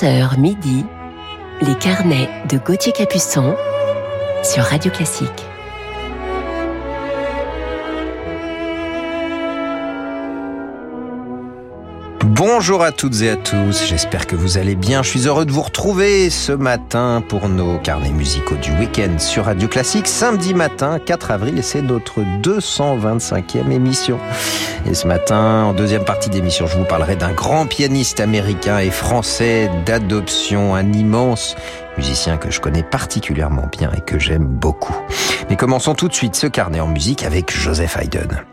11h midi, les carnets de Gauthier Capuçon sur Radio Classique. Bonjour à toutes et à tous, j'espère que vous allez bien. Je suis heureux de vous retrouver ce matin pour nos carnets musicaux du week-end sur Radio Classique, samedi matin 4 avril, et c'est notre 225e émission. Et ce matin, en deuxième partie d'émission, je vous parlerai d'un grand pianiste américain et français d'adoption, un immense musicien que je connais particulièrement bien et que j'aime beaucoup. Mais commençons tout de suite ce carnet en musique avec Joseph Haydn.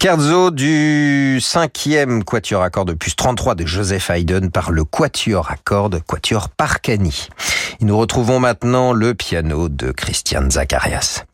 Scherzo du cinquième quatuor à cordes plus 33 de Joseph Haydn par le quatuor à cordes, quatuor Parcani. Et nous retrouvons maintenant le piano de Christian Zacharias.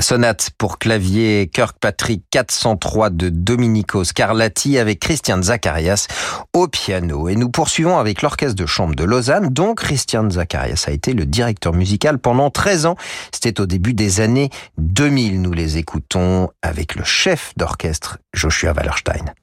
Sonate pour clavier Kirkpatrick 403 de Domenico Scarlatti avec Christian Zacharias au piano. Et nous poursuivons avec l'orchestre de chambre de Lausanne, dont Christian Zacharias a été le directeur musical pendant 13 ans. C'était au début des années 2000. Nous les écoutons avec le chef d'orchestre Joshua Wallerstein.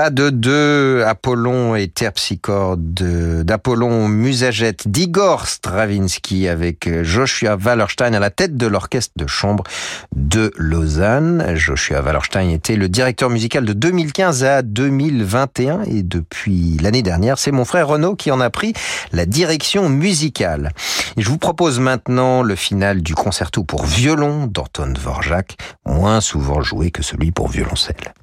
Pas de deux, Apollon et Terpsichore d'Apollon Musagette d'Igor Stravinsky avec Joshua Wallerstein à la tête de l'orchestre de chambre de Lausanne. Joshua Wallerstein était le directeur musical de 2015 à 2021 et depuis l'année dernière, c'est mon frère Renaud qui en a pris la direction musicale. Et je vous propose maintenant le final du concerto pour violon d'Anton Dvorak, moins souvent joué que celui pour violoncelle.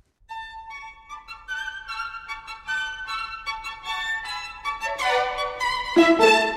Música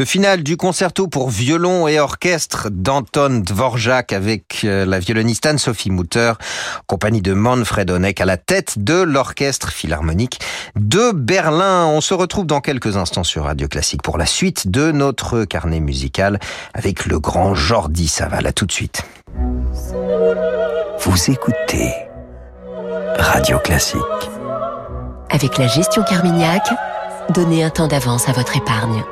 Le final du concerto pour violon et orchestre d'Anton Dvorak avec euh, la violoniste Anne-Sophie Mutter, compagnie de Manfred Honeck à la tête de l'orchestre philharmonique de Berlin. On se retrouve dans quelques instants sur Radio Classique pour la suite de notre carnet musical avec le grand Jordi Saval. À tout de suite. Vous écoutez Radio Classique. Avec la gestion Carmignac, donnez un temps d'avance à votre épargne.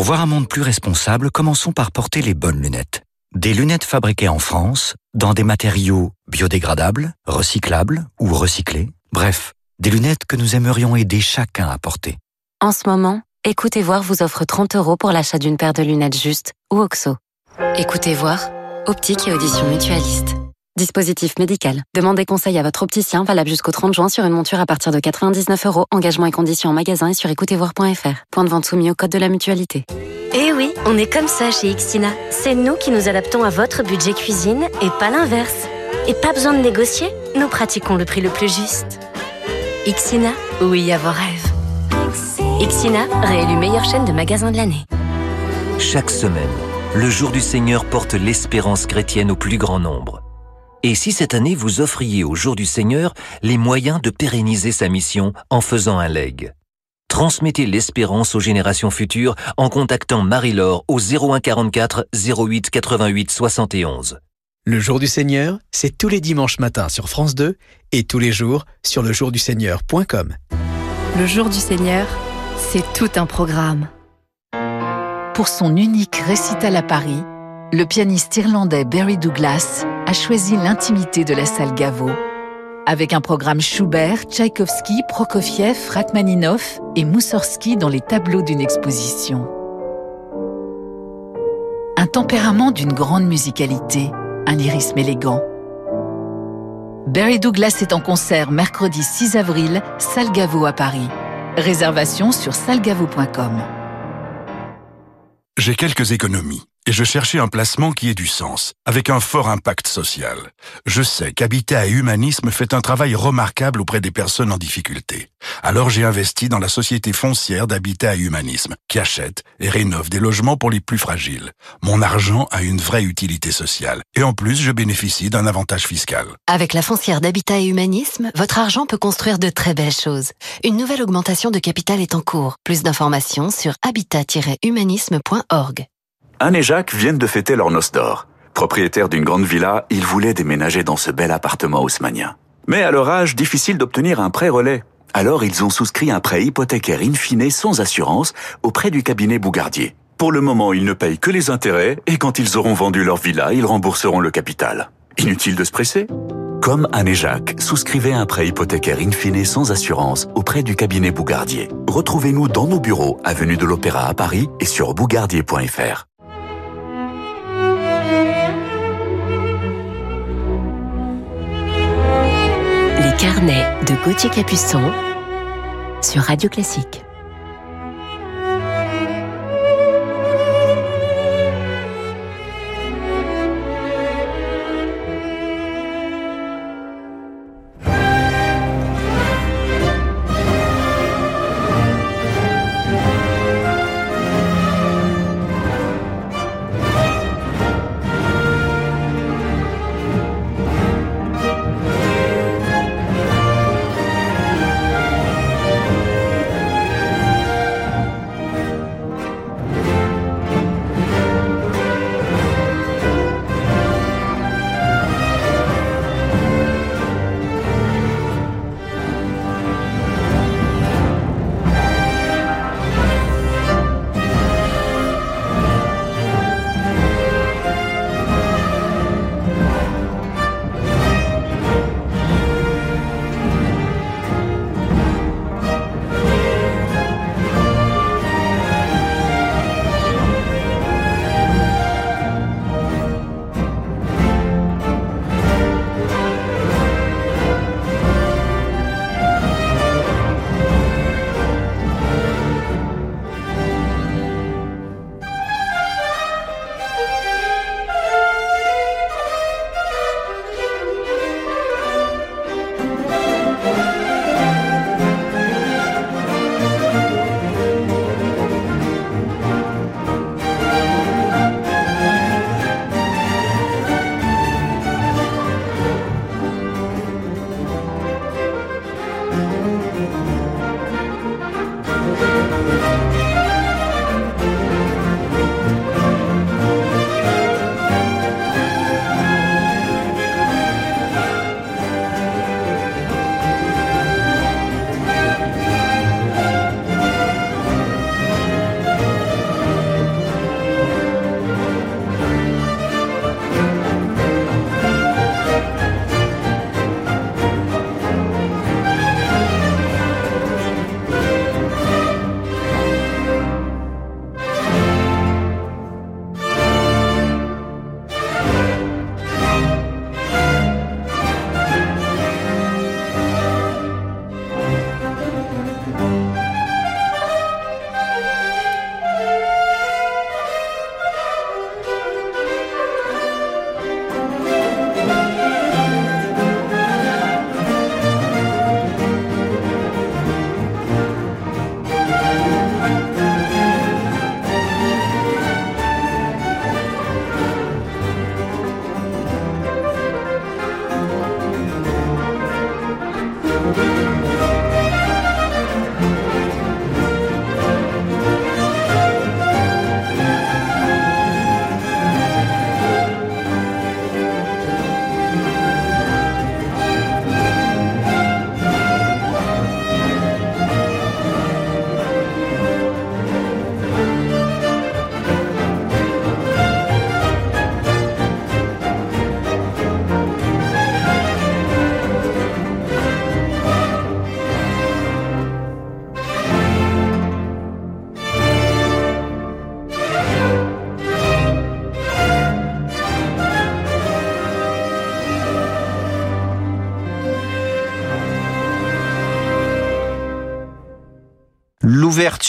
Pour voir un monde plus responsable, commençons par porter les bonnes lunettes. Des lunettes fabriquées en France, dans des matériaux biodégradables, recyclables ou recyclés. Bref, des lunettes que nous aimerions aider chacun à porter. En ce moment, Écoutez Voir vous offre 30 euros pour l'achat d'une paire de lunettes justes ou OXO. Écoutez Voir, optique et audition mutualiste. Dispositif médical. Demandez conseil à votre opticien valable jusqu'au 30 juin sur une monture à partir de 99 euros. Engagement et conditions en magasin et sur écoutezvoir.fr. Point de vente soumis au code de la mutualité. Eh oui, on est comme ça chez Ixina. C'est nous qui nous adaptons à votre budget cuisine et pas l'inverse. Et pas besoin de négocier, nous pratiquons le prix le plus juste. Ixina, oui à vos rêves. Ixina, réélu meilleure chaîne de magasins de l'année. Chaque semaine, le jour du Seigneur porte l'espérance chrétienne au plus grand nombre. Et si cette année vous offriez au jour du Seigneur les moyens de pérenniser sa mission en faisant un leg Transmettez l'espérance aux générations futures en contactant Marie-Laure au 01 44 08 88 71. Le jour du Seigneur, c'est tous les dimanches matins sur France 2 et tous les jours sur lejourduseigneur.com. Le jour du Seigneur, c'est tout un programme. Pour son unique récital à Paris, le pianiste irlandais Barry Douglas a choisi l'intimité de la salle Gaveau. Avec un programme Schubert, Tchaïkovski, Prokofiev, Rachmaninoff et Moussorski dans les tableaux d'une exposition. Un tempérament d'une grande musicalité, un lyrisme élégant. Barry Douglas est en concert mercredi 6 avril, salle Gaveau à Paris. Réservation sur salgavo.com. J'ai quelques économies et je cherchais un placement qui ait du sens, avec un fort impact social. Je sais qu'Habitat et Humanisme fait un travail remarquable auprès des personnes en difficulté. Alors j'ai investi dans la société foncière d'Habitat et Humanisme, qui achète et rénove des logements pour les plus fragiles. Mon argent a une vraie utilité sociale, et en plus je bénéficie d'un avantage fiscal. Avec la foncière d'Habitat et Humanisme, votre argent peut construire de très belles choses. Une nouvelle augmentation de capital est en cours. Plus d'informations sur habitat-humanisme.org. Anne et Jacques viennent de fêter leur noce d'or. Propriétaires d'une grande villa, ils voulaient déménager dans ce bel appartement haussmanien. Mais à leur âge, difficile d'obtenir un prêt relais. Alors ils ont souscrit un prêt hypothécaire in fine sans assurance auprès du cabinet Bougardier. Pour le moment, ils ne payent que les intérêts et quand ils auront vendu leur villa, ils rembourseront le capital. Inutile de se presser Comme Anne et Jacques, souscrivez un prêt hypothécaire in fine sans assurance auprès du cabinet Bougardier. Retrouvez-nous dans nos bureaux, avenue de l'Opéra à Paris et sur bougardier.fr. Les carnets de Gauthier Capuçon sur Radio Classique.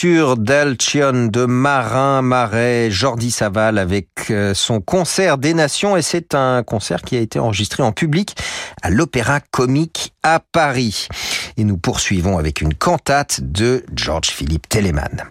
L'ouverture d'Alcion de Marin Marais, Jordi Saval avec euh, son concert des Nations et c'est un concert qui a été enregistré en public à l'Opéra Comique à Paris. Et nous poursuivons avec une cantate de George Philippe Telemann.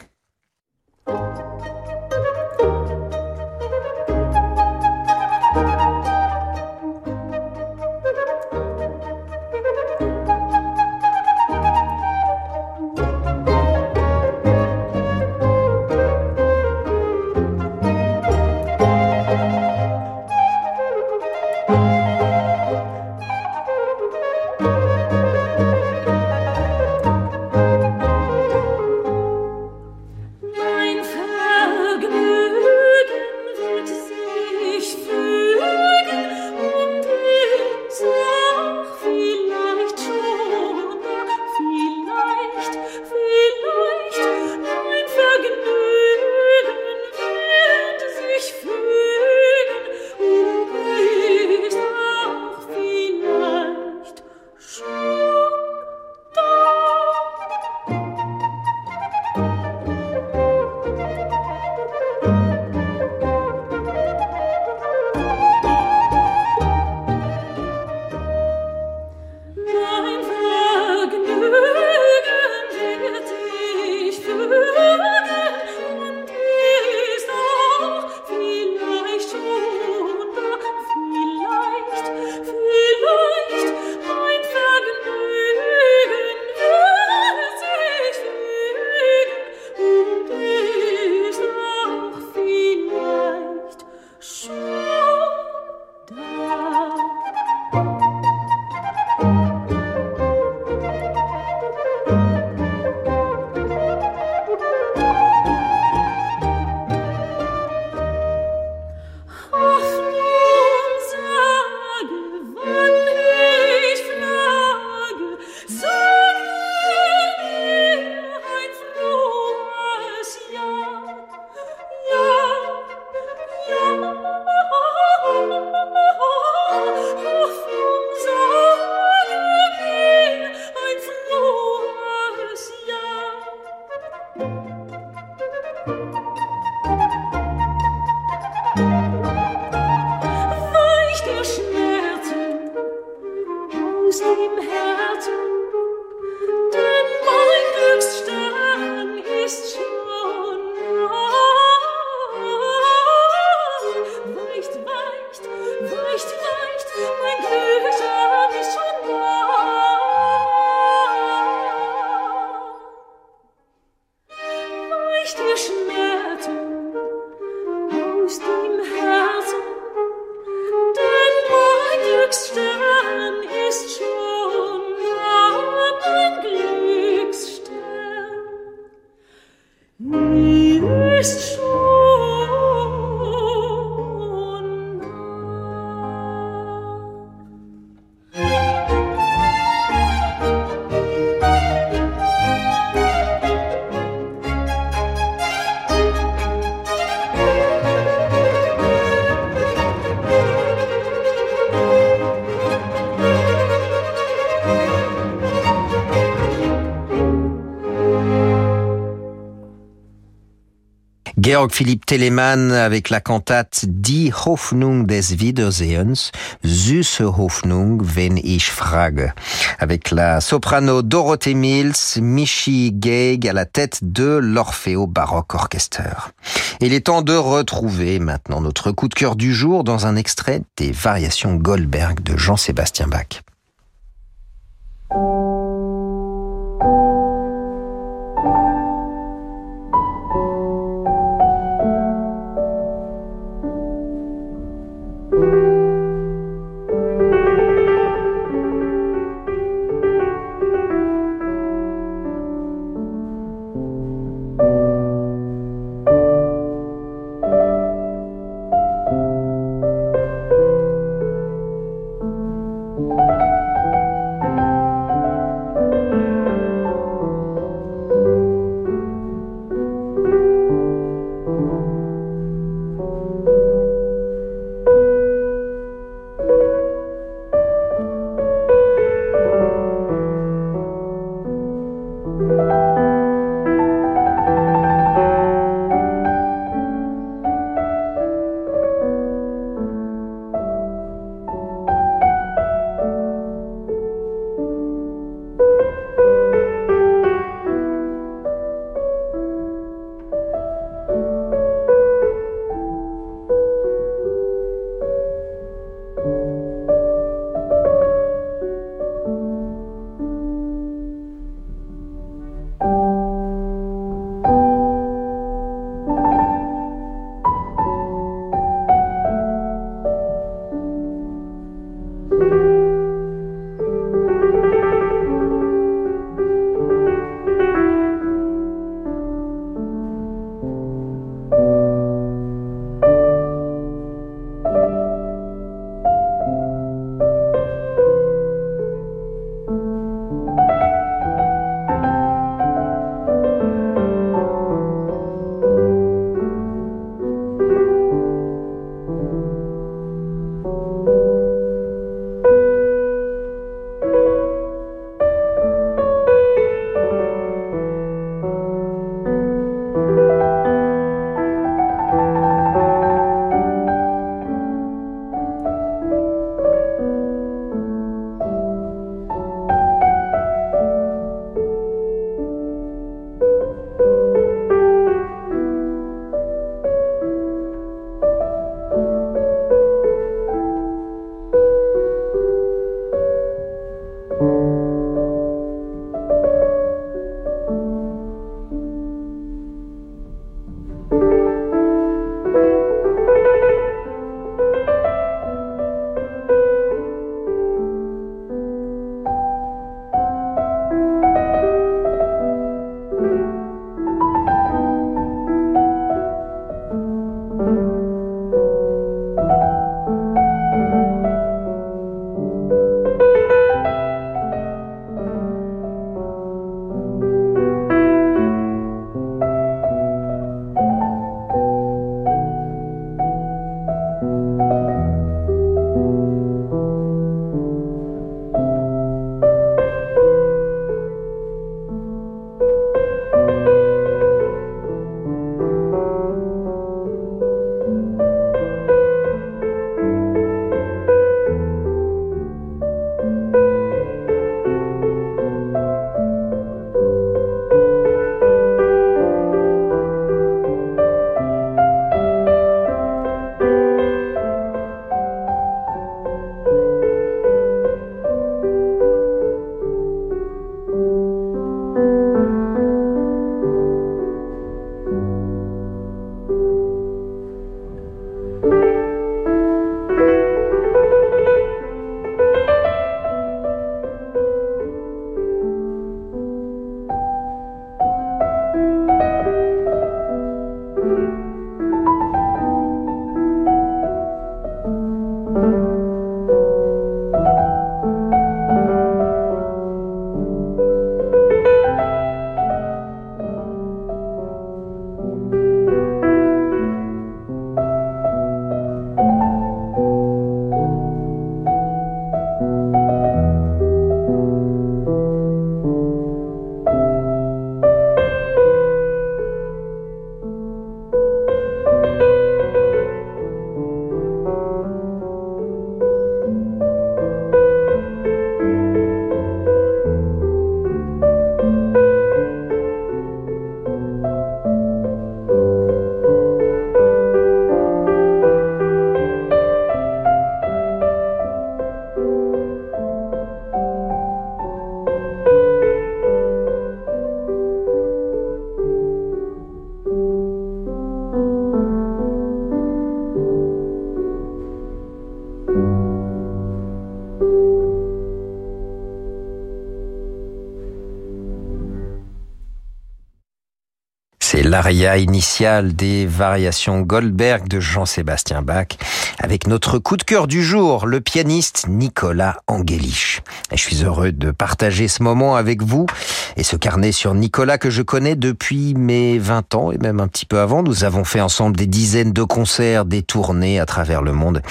Georg Philipp Telemann avec la cantate Die Hoffnung des Wiedersehens, Süße Hoffnung, wenn ich frage. Avec la soprano Dorothée Mills, Michi Geig à la tête de l'Orfeo Baroque Orchester. Il est temps de retrouver maintenant notre coup de cœur du jour dans un extrait des Variations Goldberg de Jean-Sébastien Bach. L'aria initiale des variations Goldberg de Jean-Sébastien Bach avec notre coup de cœur du jour, le pianiste Nicolas Angelich. Et je suis heureux de partager ce moment avec vous et ce carnet sur Nicolas que je connais depuis mes 20 ans et même un petit peu avant. Nous avons fait ensemble des dizaines de concerts, des tournées à travers le monde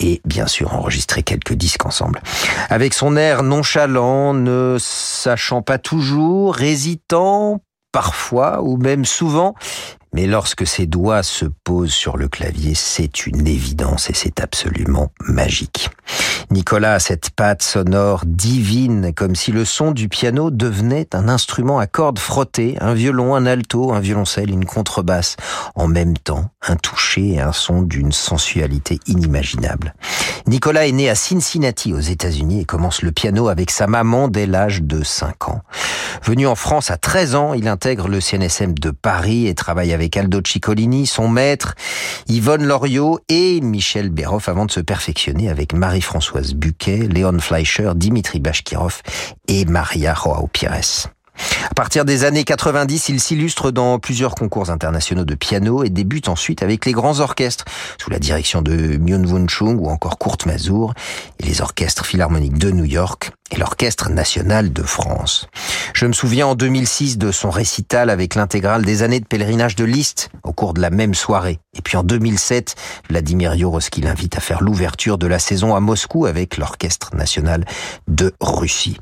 et bien sûr enregistré quelques disques ensemble. Avec son air nonchalant, ne sachant pas toujours, hésitant, parfois ou même souvent, mais lorsque ses doigts se posent sur le clavier, c'est une évidence et c'est absolument magique. Nicolas a cette patte sonore divine, comme si le son du piano devenait un instrument à cordes frottées, un violon, un alto, un violoncelle, une contrebasse, en même temps, un toucher et un son d'une sensualité inimaginable. Nicolas est né à Cincinnati, aux États-Unis, et commence le piano avec sa maman dès l'âge de 5 ans. Venu en France à 13 ans, il intègre le CNSM de Paris et travaille avec Aldo Ciccolini, son maître, Yvonne Loriot et Michel Béroff avant de se perfectionner avec Marie-Françoise Buquet, Léon Fleischer, Dimitri Bashkirov et Maria Joao Pires. À partir des années 90, il s'illustre dans plusieurs concours internationaux de piano et débute ensuite avec les grands orchestres, sous la direction de Myung Won Chung ou encore Kurt Mazur, et les orchestres philharmoniques de New York et l'Orchestre national de France. Je me souviens en 2006 de son récital avec l'intégrale des années de pèlerinage de Liszt au cours de la même soirée. Et puis en 2007, Vladimir Yorovsky l'invite à faire l'ouverture de la saison à Moscou avec l'Orchestre national de Russie.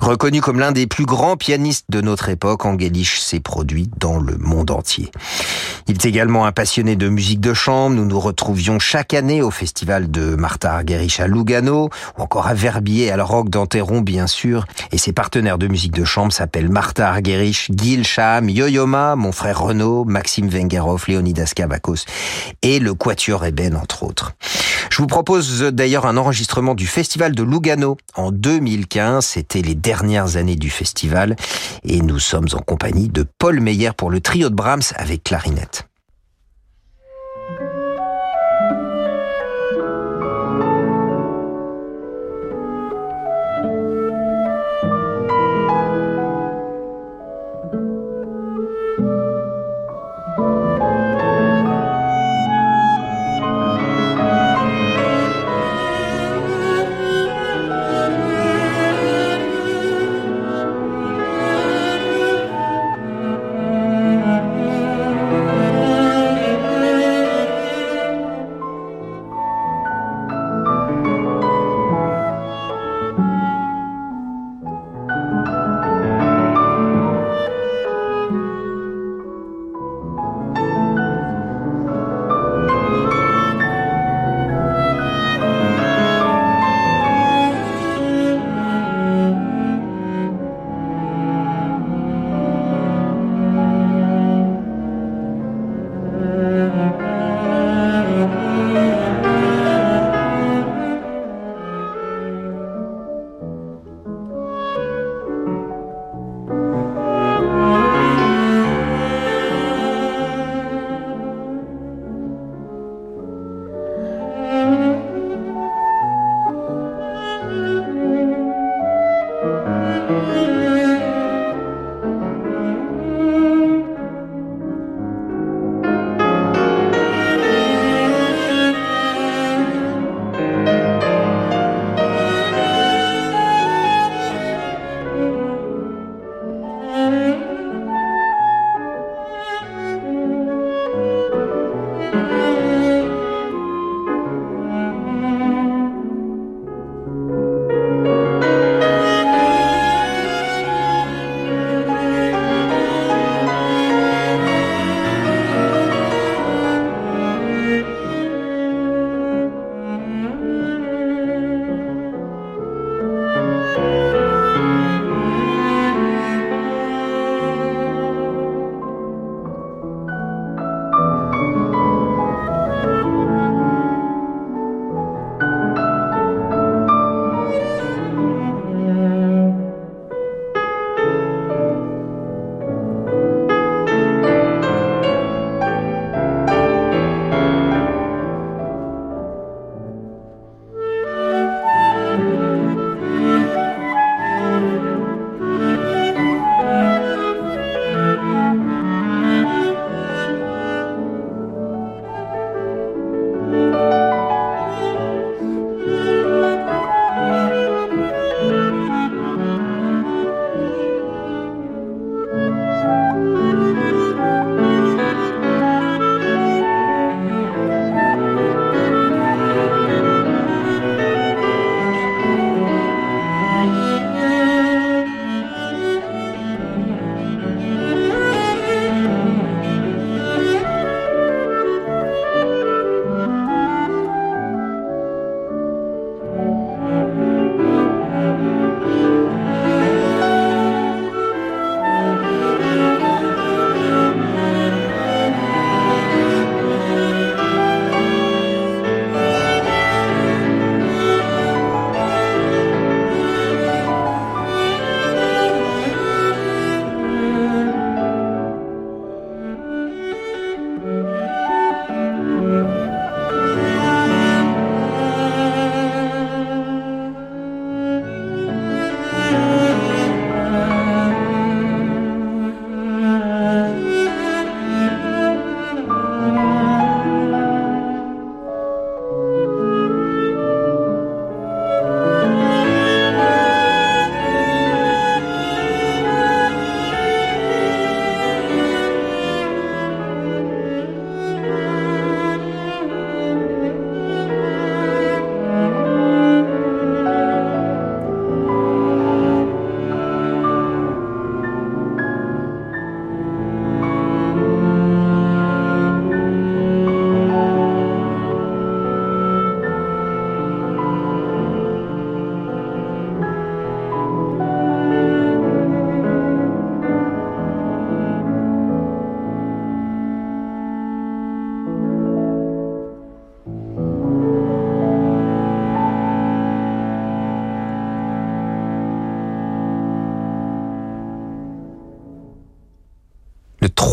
Reconnu comme l'un des plus grands pianistes de notre époque, Angelich s'est produit dans le monde entier. Il est également un passionné de musique de chambre. Nous nous retrouvions chaque année au festival de Martha Argerich à Lugano ou encore à Verbier à la Rock bien sûr. Et ses partenaires de musique de chambre s'appellent Martha Argerich, Gil Sham, Yo-Yoma, mon frère Renaud, Maxime Vengerov, Leonidas Kavakos et le Quatuor Eben, entre autres. Je vous propose d'ailleurs un enregistrement du festival de Lugano en 2015. C'était les dernières années du festival et nous sommes en compagnie de Paul Meyer pour le trio de Brahms avec clarinette.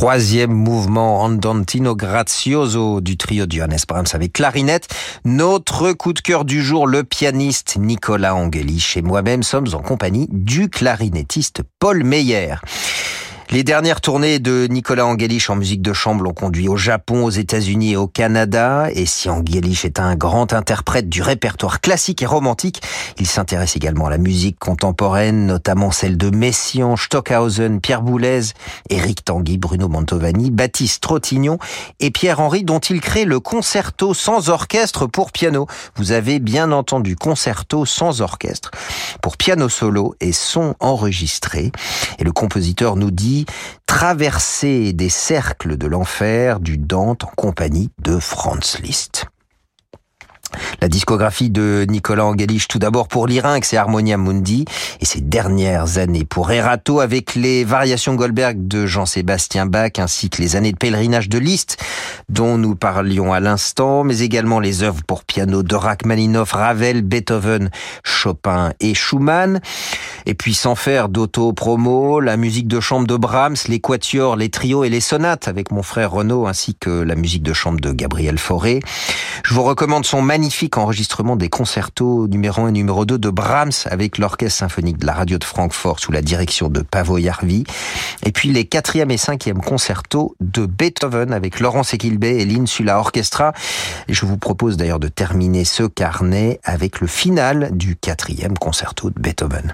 Troisième mouvement Andantino Grazioso du trio Johannes Brahms avec clarinette. Notre coup de cœur du jour, le pianiste Nicolas Angelich et moi-même sommes en compagnie du clarinettiste Paul Meyer. Les dernières tournées de Nicolas Angelich en musique de chambre l'ont conduit au Japon, aux États-Unis et au Canada. Et si Angelich est un grand interprète du répertoire classique et romantique, il s'intéresse également à la musique contemporaine, notamment celle de Messiaen, Stockhausen, Pierre Boulez, Éric Tanguy, Bruno Mantovani, Baptiste Trottignon et Pierre-Henri dont il crée le concerto sans orchestre pour piano. Vous avez bien entendu concerto sans orchestre pour piano solo et son enregistré. Et le compositeur nous dit Traverser des cercles de l'enfer du Dante en compagnie de Franz Liszt. La discographie de Nicolas Angelich, tout d'abord pour Lyrinx et Harmonia Mundi, et ses dernières années pour Erato avec les variations Goldberg de Jean-Sébastien Bach, ainsi que les années de pèlerinage de Liszt, dont nous parlions à l'instant, mais également les œuvres pour piano de Rachmaninoff, Ravel, Beethoven, Chopin et Schumann. Et puis sans faire d'auto-promo, la musique de chambre de Brahms, les quatuors, les trios et les sonates avec mon frère Renaud, ainsi que la musique de chambre de Gabriel Fauré. Je vous recommande son magnifique enregistrement des concertos numéro 1 et numéro 2 de Brahms avec l'Orchestre symphonique de la radio de Francfort sous la direction de Pavo Jarvi. Et puis les quatrième et cinquième concertos de Beethoven avec Laurence Equilbé et l'Insula Orchestra. Et je vous propose d'ailleurs de terminer ce carnet avec le final du quatrième concerto de Beethoven.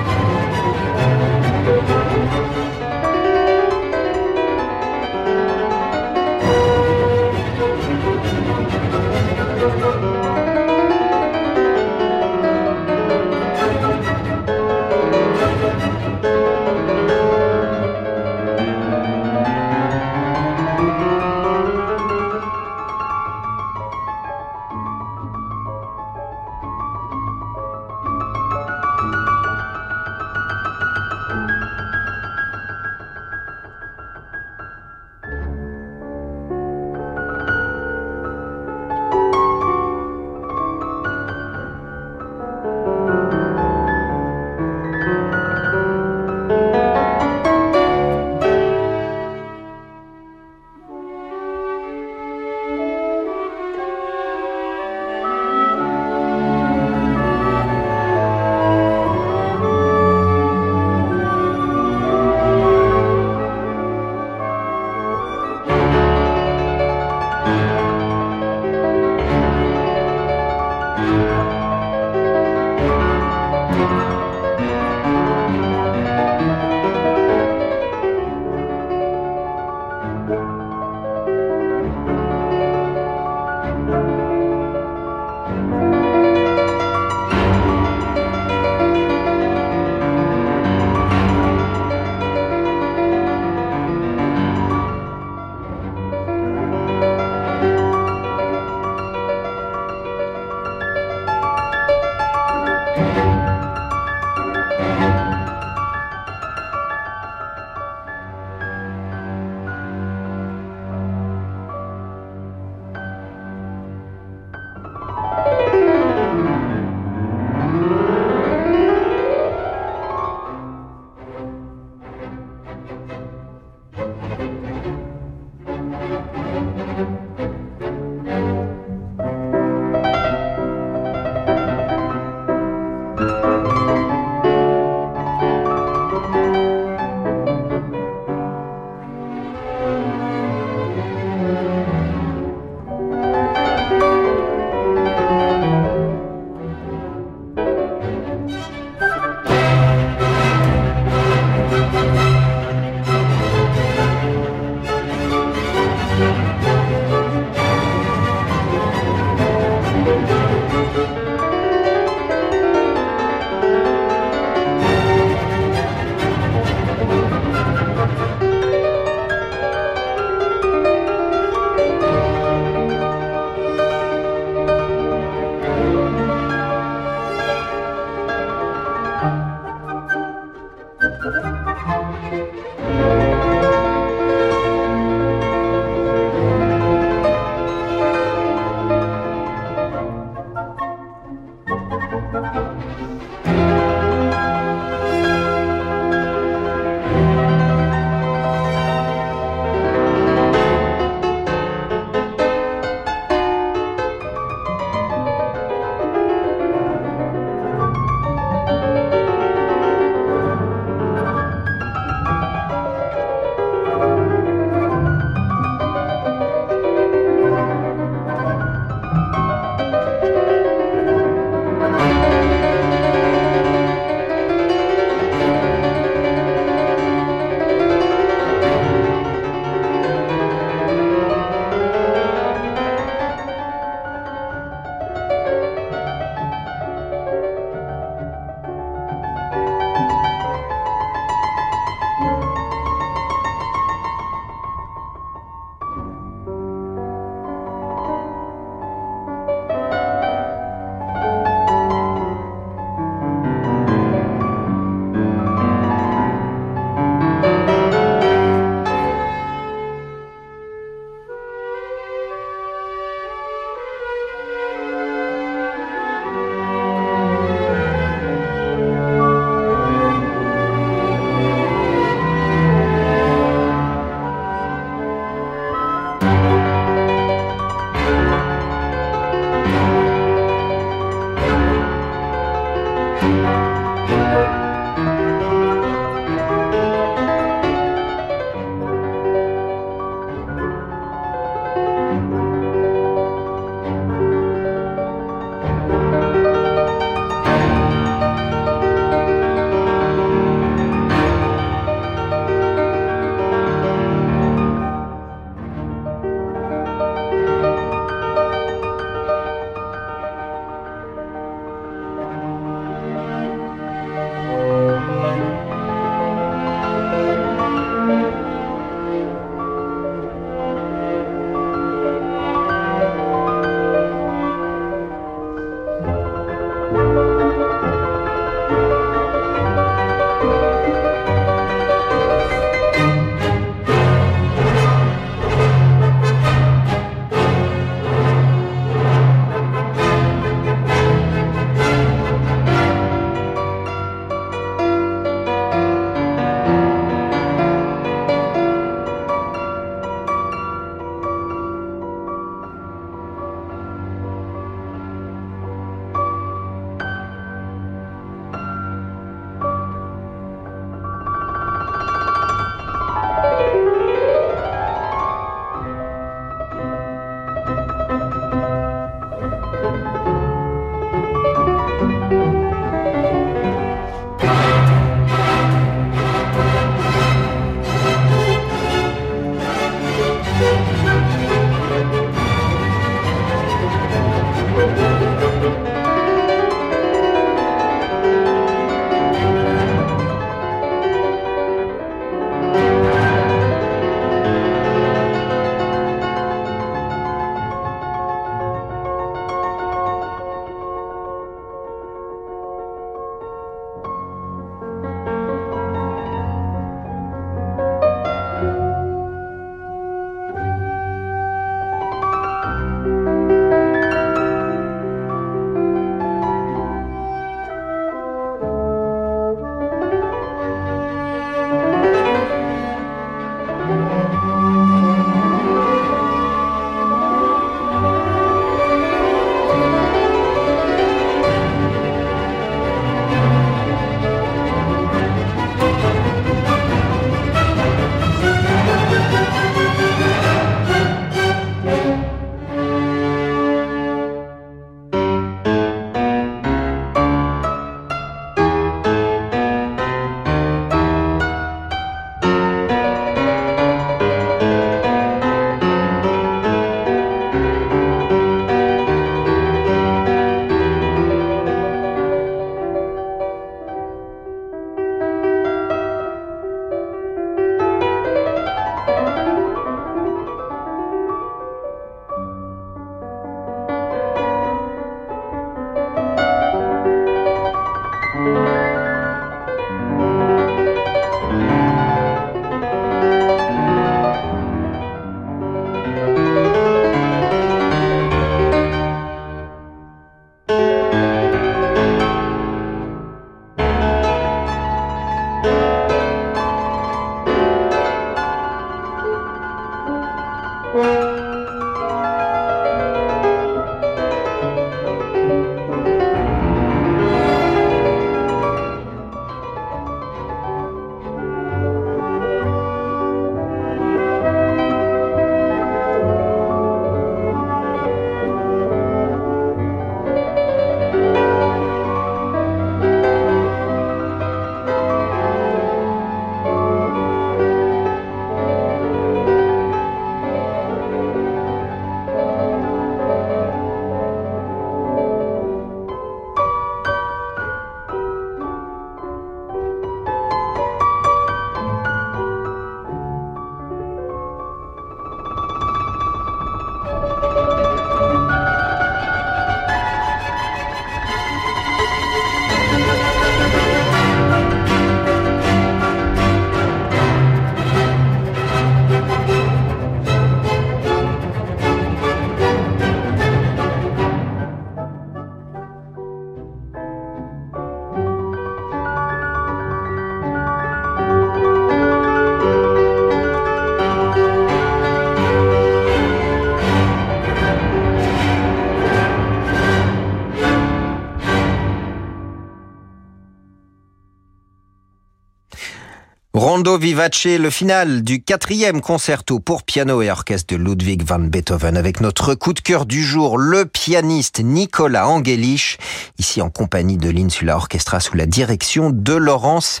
Vivace, le final du quatrième concerto pour piano et orchestre de Ludwig van Beethoven avec notre coup de cœur du jour, le pianiste Nicolas Angelich, ici en compagnie de l'Insula Orchestra sous la direction de Laurence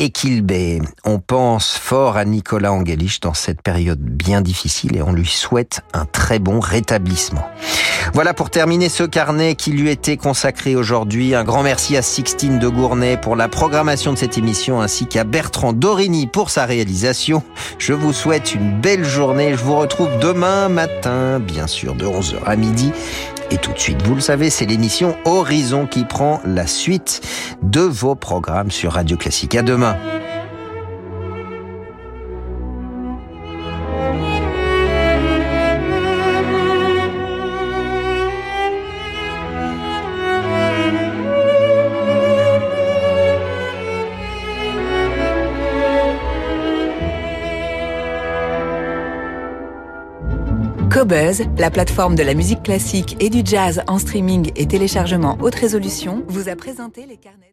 Equilbé. On pense fort à Nicolas Angelich dans cette période bien difficile et on lui souhaite un très bon rétablissement. Voilà pour terminer ce carnet qui lui était consacré aujourd'hui. Un grand merci à Sixtine de Gournay pour la programmation de cette émission ainsi qu'à Bertrand Dorini pour sa réalisation. Je vous souhaite une belle journée. Je vous retrouve demain matin, bien sûr, de 11h à midi. Et tout de suite, vous le savez, c'est l'émission Horizon qui prend la suite de vos programmes sur Radio Classique. À demain. Cobuzz, la plateforme de la musique classique et du jazz en streaming et téléchargement haute résolution, vous a présenté les carnets